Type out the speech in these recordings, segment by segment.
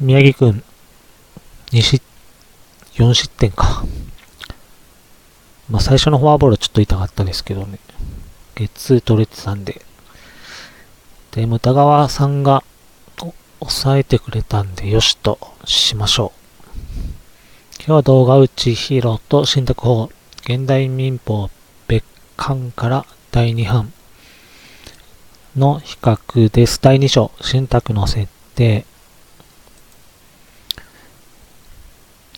宮城君、2失、4失点か。まあ、最初のフォアボールはちょっと痛かったですけどね。ゲッツー取れてたんで。で、ムタ川さんが抑えてくれたんで、よしとしましょう。今日は動画打ちヒーローと新宅法、現代民法別館から第2版の比較です。第2章、新宅の設定。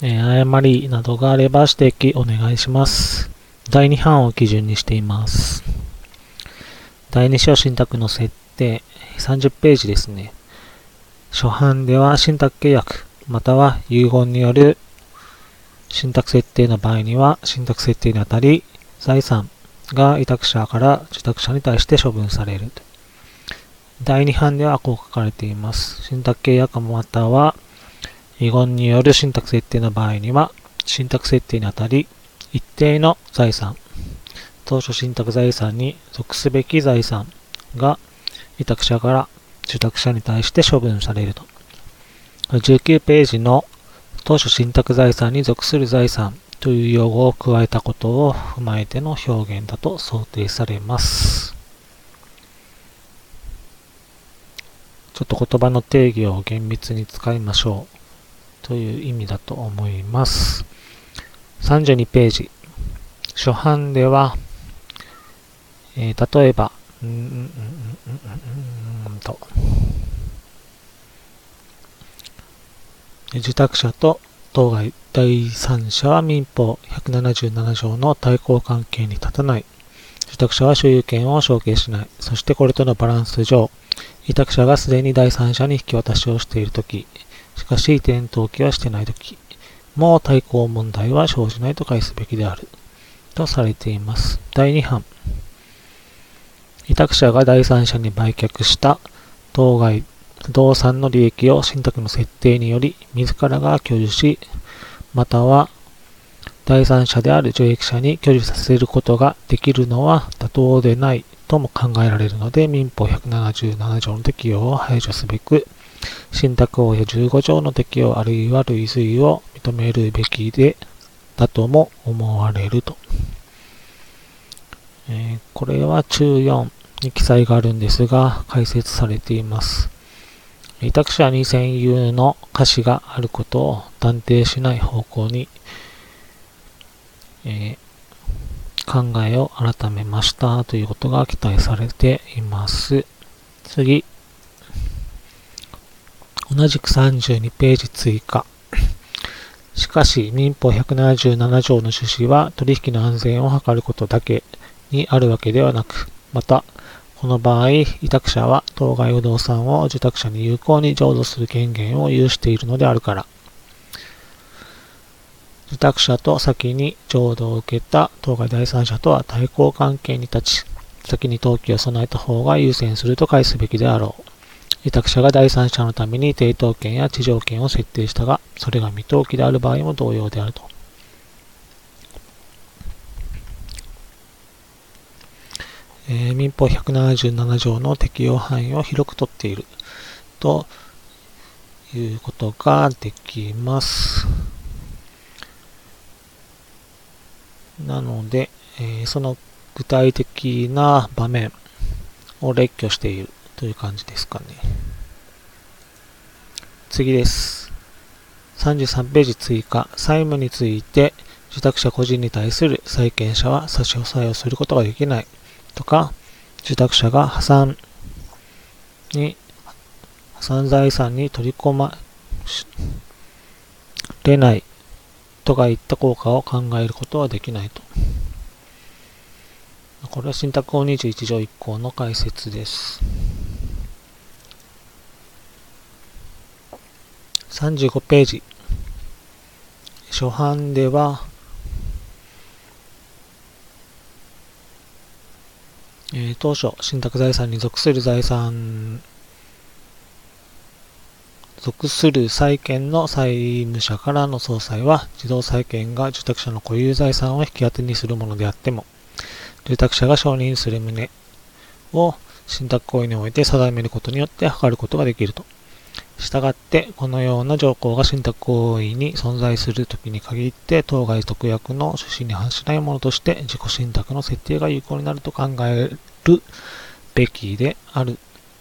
えー、誤りなどがあれば指摘お願いします。第2版を基準にしています。第2章信託の設定、30ページですね。初版では信託契約、または遺言による信託設定の場合には、信託設定にあたり、財産が委託者から受託者に対して処分される。第2版ではこう書かれています。信託契約または遺言による信託設定の場合には、信託設定にあたり、一定の財産、当初信託財産に属すべき財産が委託者から受託者に対して処分されると。19ページの当初信託財産に属する財産という用語を加えたことを踏まえての表現だと想定されます。ちょっと言葉の定義を厳密に使いましょう。という意味だと思います。32ページ。初版では、えー、例えば、うんうんうんうんと、受託者と当該第三者は民法177条の対抗関係に立たない。受託者は所有権を承継しない。そしてこれとのバランス上、委託者がすでに第三者に引き渡しをしているとき、しかし、転倒期はしてないとき、もう対抗問題は生じないと返すべきである。とされています。第2版。委託者が第三者に売却した当該不動産の利益を信託の設定により自らが居住し、または第三者である受益者に居住させることができるのは妥当でないとも考えられるので民法177条の適用を排除すべく信託法や15条の適用あるいは類推を認めるべきで、だとも思われると。えー、これは中4に記載があるんですが、解説されています。委託者に占有の歌詞があることを断定しない方向に、えー、考えを改めましたということが期待されています。次、同じく32ページ追加。しかし、民法177条の趣旨は取引の安全を図ることだけにあるわけではなく、また、この場合、委託者は当該不動産を受託者に有効に譲渡する権限を有しているのであるから、受託者と先に譲渡を受けた当該第三者とは対抗関係に立ち、先に登記を備えた方が優先すると返すべきであろう。委託者が第三者のために抵当権や地上権を設定したが、それが未登記である場合も同様であると。えー、民法177条の適用範囲を広くとっているということができます。なので、えー、その具体的な場面を列挙しているという感じですかね。次です。33ページ追加。債務について、受託者個人に対する債権者は差し押さえをすることができないとか、受託者が破産に、破産財産に取り込まれないとかいった効果を考えることはできないと。これは信託法21条1項の解説です。35ページ。初版では、え、当初、信託財産に属する財産、属する債権の債務者からの総裁は、自動債権が受託者の固有財産を引き当てにするものであっても、受託者が承認する旨を信託行為において定めることによって図ることができると。したがって、このような条項が信託行為に存在するときに限って、当該特約の趣旨に反しないものとして、自己信託の設定が有効になると考えるべきである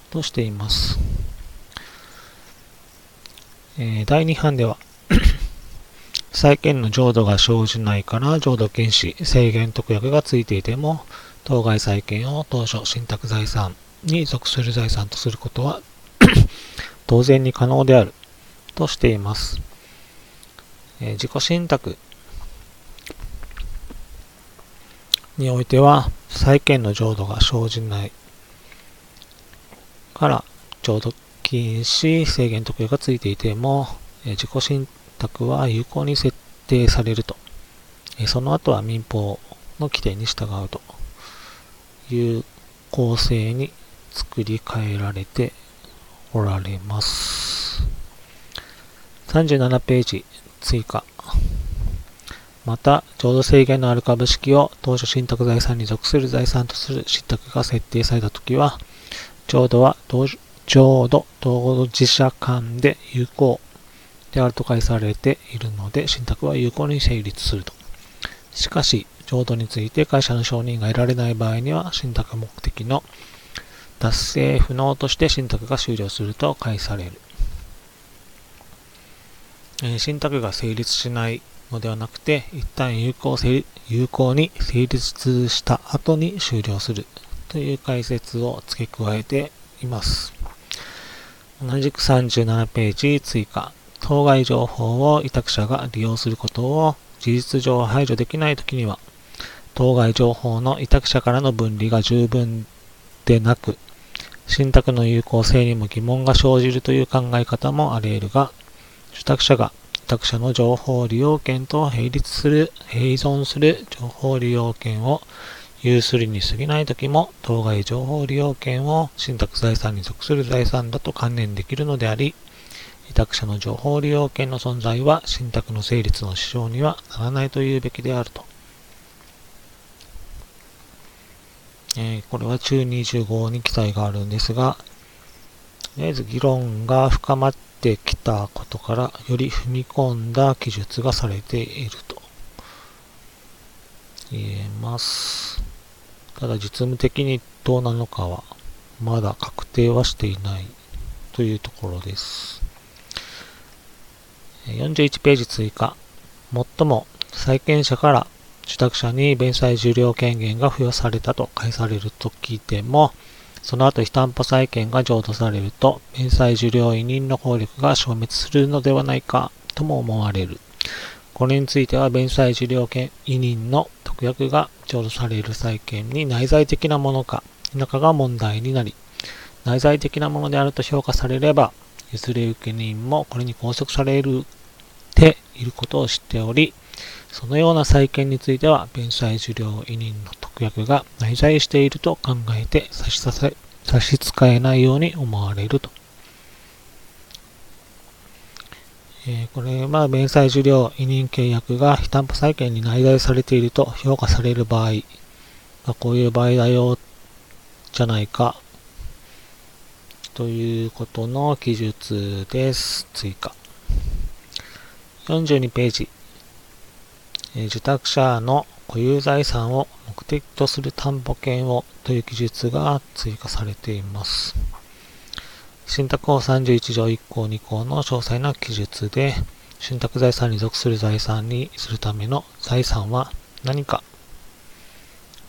としています。えー、第2版では債権の浄土が生じないから浄土禁止、制限特約がついていても、当該債権を当初信託財産に属する財産とすることは当然に可能であるとしています。え、自己信託においては、債権の浄土が生じないから、浄土禁止制限特約がついていても、え、自己信託は有効に設定されると。え、その後は民法の規定に従うという構成に作り変えられておられます。37ページ追加。また、浄土制限のある株式を当初信託財産に属する財産とする信託が設定されたときは、浄土は浄土当事者間で有効であると解されているので、信託は有効に成立すると。しかし、浄土について会社の承認が得られない場合には、信託目的の達成不能として信託が終了すると解される。え、信託が成立しないのではなくて、一旦有効有効に成立した後に終了するという解説を付け加えています。同じく37ページ追加。当該情報を委託者が利用することを事実上排除できないときには、当該情報の委託者からの分離が十分でなく、信託の有効性にも疑問が生じるという考え方もあり得るが、受託者が委託者の情報利用権と並立する、併存する情報利用権を有するに過ぎないときも、当該情報利用権を信託財産に属する財産だと関連できるのであり、委託者の情報利用権の存在は信託の成立の支障にはならないというべきであると。えー、これは中25に記載があるんですが、とりあえず議論が深まってきたことから、より踏み込んだ記述がされていると言えます。ただ実務的にどうなのかは、まだ確定はしていないというところです。41ページ追加。最も債権者から受託者に弁済受領権限が付与されたと返されるときでも、その後、非担保債権が譲渡されると、弁済受領委任の効力が消滅するのではないかとも思われる。これについては、弁済受領権委任の特約が譲渡される債権に内在的なものか否かが問題になり、内在的なものであると評価されれば、譲れ受け人もこれに拘束されるていることを知っており、そのような債権については、弁済受領委任の特約が内在していると考えて差し差し支えないように思われると。えー、これは弁済受領委任契約が非担保債権に内在されていると評価される場合、まあ、こういう場合だよ、じゃないか、ということの記述です。追加。42ページ。受託者の固有財産を目的とする担保権をという記述が追加されています。信託法31条1項2項の詳細な記述で、信託財産に属する財産にするための財産は何か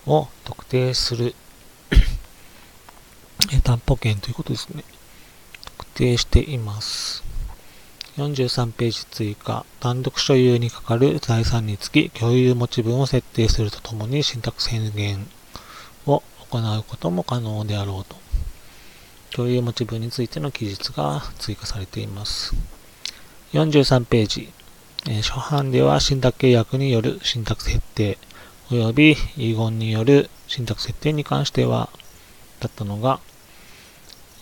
を特定する担保権ということですね。特定しています。43ページ追加。単独所有にかかる財産につき、共有持ち分を設定するとともに、信託宣言を行うことも可能であろうと。共有持ち分についての記述が追加されています。43ページ。えー、初版では信託契約による信託設定、及び遺言による信託設定に関しては、だったのが、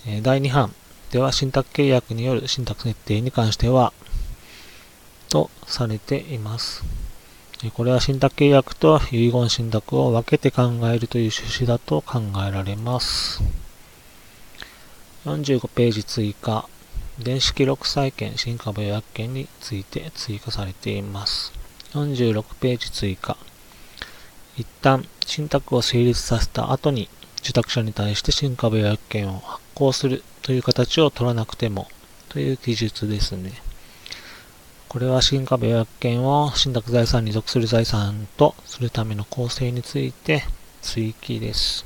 えー、第2版、では、信託契約による信託設定に関しては、とされています。これは信託契約と遺言信託を分けて考えるという趣旨だと考えられます。45ページ追加。電子記録債権新株予約権について追加されています。46ページ追加。一旦、信託を成立させた後に、受託者に対して新株予約権を発行するという形を取らなくてもという記述ですね。これは新株予約権を信託財産に属する財産とするための構成について追記です。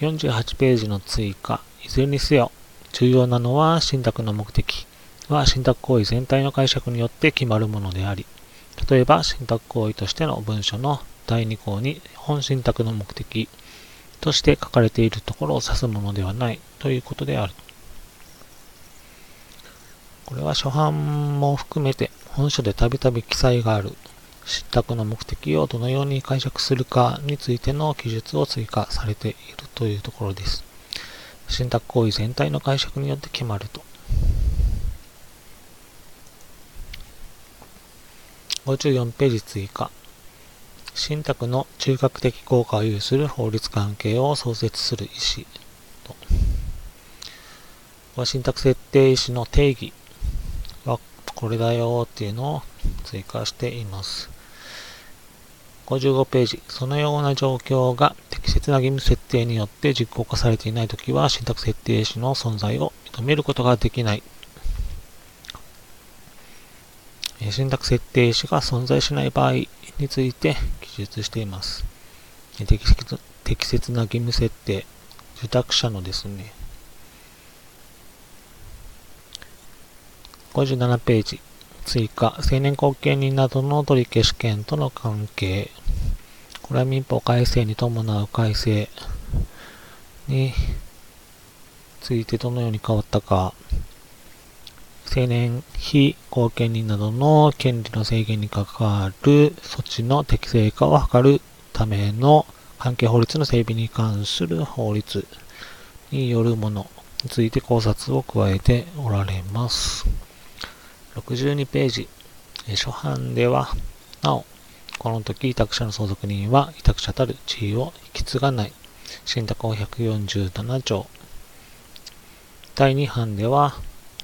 48ページの追加。いずれにせよ、重要なのは信託の目的は信託行為全体の解釈によって決まるものであり、例えば信託行為としての文書の第2項に本信託の目的として書かれているところを指すものではないということである。これは初版も含めて本書でたびたび記載がある信託の目的をどのように解釈するかについての記述を追加されているというところです。信託行為全体の解釈によって決まると。54ページ追加。信託の中核的効果を有する法律関係を創設する意思と。信託設定意思の定義はこれだよっていうのを追加しています。55ページ。そのような状況が適切な義務設定によって実行化されていないときは、信託設定士の存在を認めることができない。信託設定士が存在しない場合について記述しています。適切な義務設定、受託者のですね、57ページ。追加、成年後見人などの取り消し権との関係。これは民法改正に伴う改正についてどのように変わったか。成年非後見人などの権利の制限に関わる措置の適正化を図るための関係法律の整備に関する法律によるものについて考察を加えておられます。62ページ。初版では、なお、この時委託者の相続人は委託者たる地位を引き継がない。信託法147条。第2版では、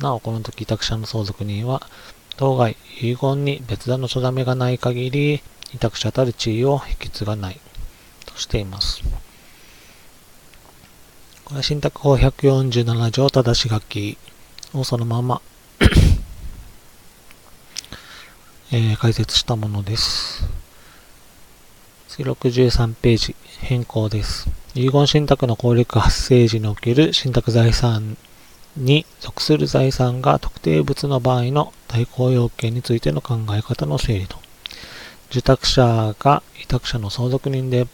なおこの時委託者の相続人は、当該遺言に別段の定めがない限り、委託者たる地位を引き継がない。としています。これは信託法147条正し書きをそのままえー、解説したものです。次63ページ、変更です。遺言信託の効力発生時における信託財産に属する財産が特定物の場合の対抗要件についての考え方の整理と、受託者が委託者の相続人で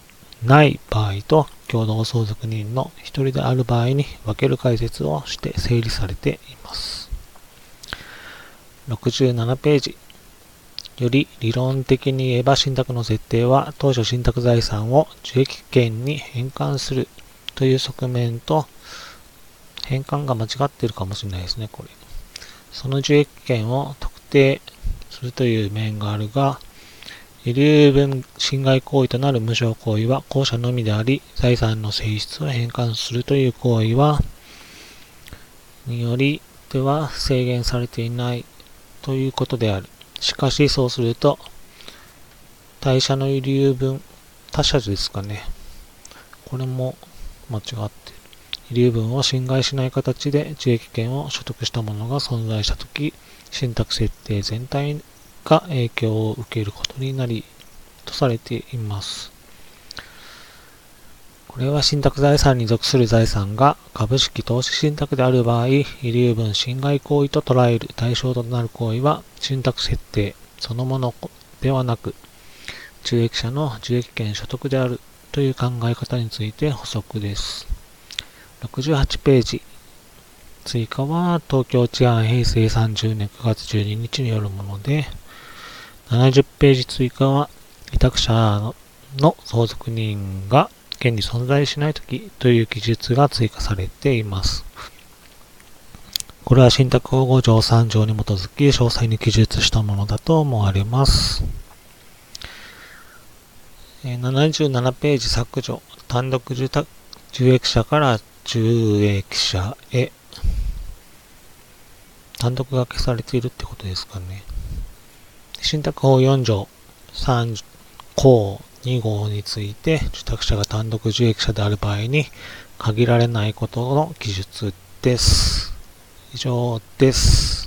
ない場合と共同相続人の一人である場合に分ける解説をして整理されています。67ページ、より理論的に言えば信託の設定は当初信託財産を受益権に変換するという側面と変換が間違ってるかもしれないですね、これ。その受益権を特定するという面があるが、遺留分侵害行為となる無償行為は後者のみであり、財産の性質を変換するという行為は、によりでは制限されていないということである。しかしそうすると、代謝の遺留分、他者ですかね。これも間違って遺留分を侵害しない形で受益権を所得したものが存在したとき、信託設定全体が影響を受けることになり、とされています。これは信託財産に属する財産が株式投資信託である場合、遺留分侵害行為と捉える対象となる行為は、信託設定そのものではなく、受益者の受益権所得であるという考え方について補足です。68ページ。追加は東京治安平成30年9月12日によるもので、70ページ追加は委託者の相続人が権利存在しないときという記述が追加されています。これは信託保護条3条に基づき詳細に記述したものだと思われます。77ページ削除。単独受受益者から受益者へ。単独が消されているってことですかね。信託法4条3項2号について、受託者が単独受益者である場合に限られないことの記述です。以上です。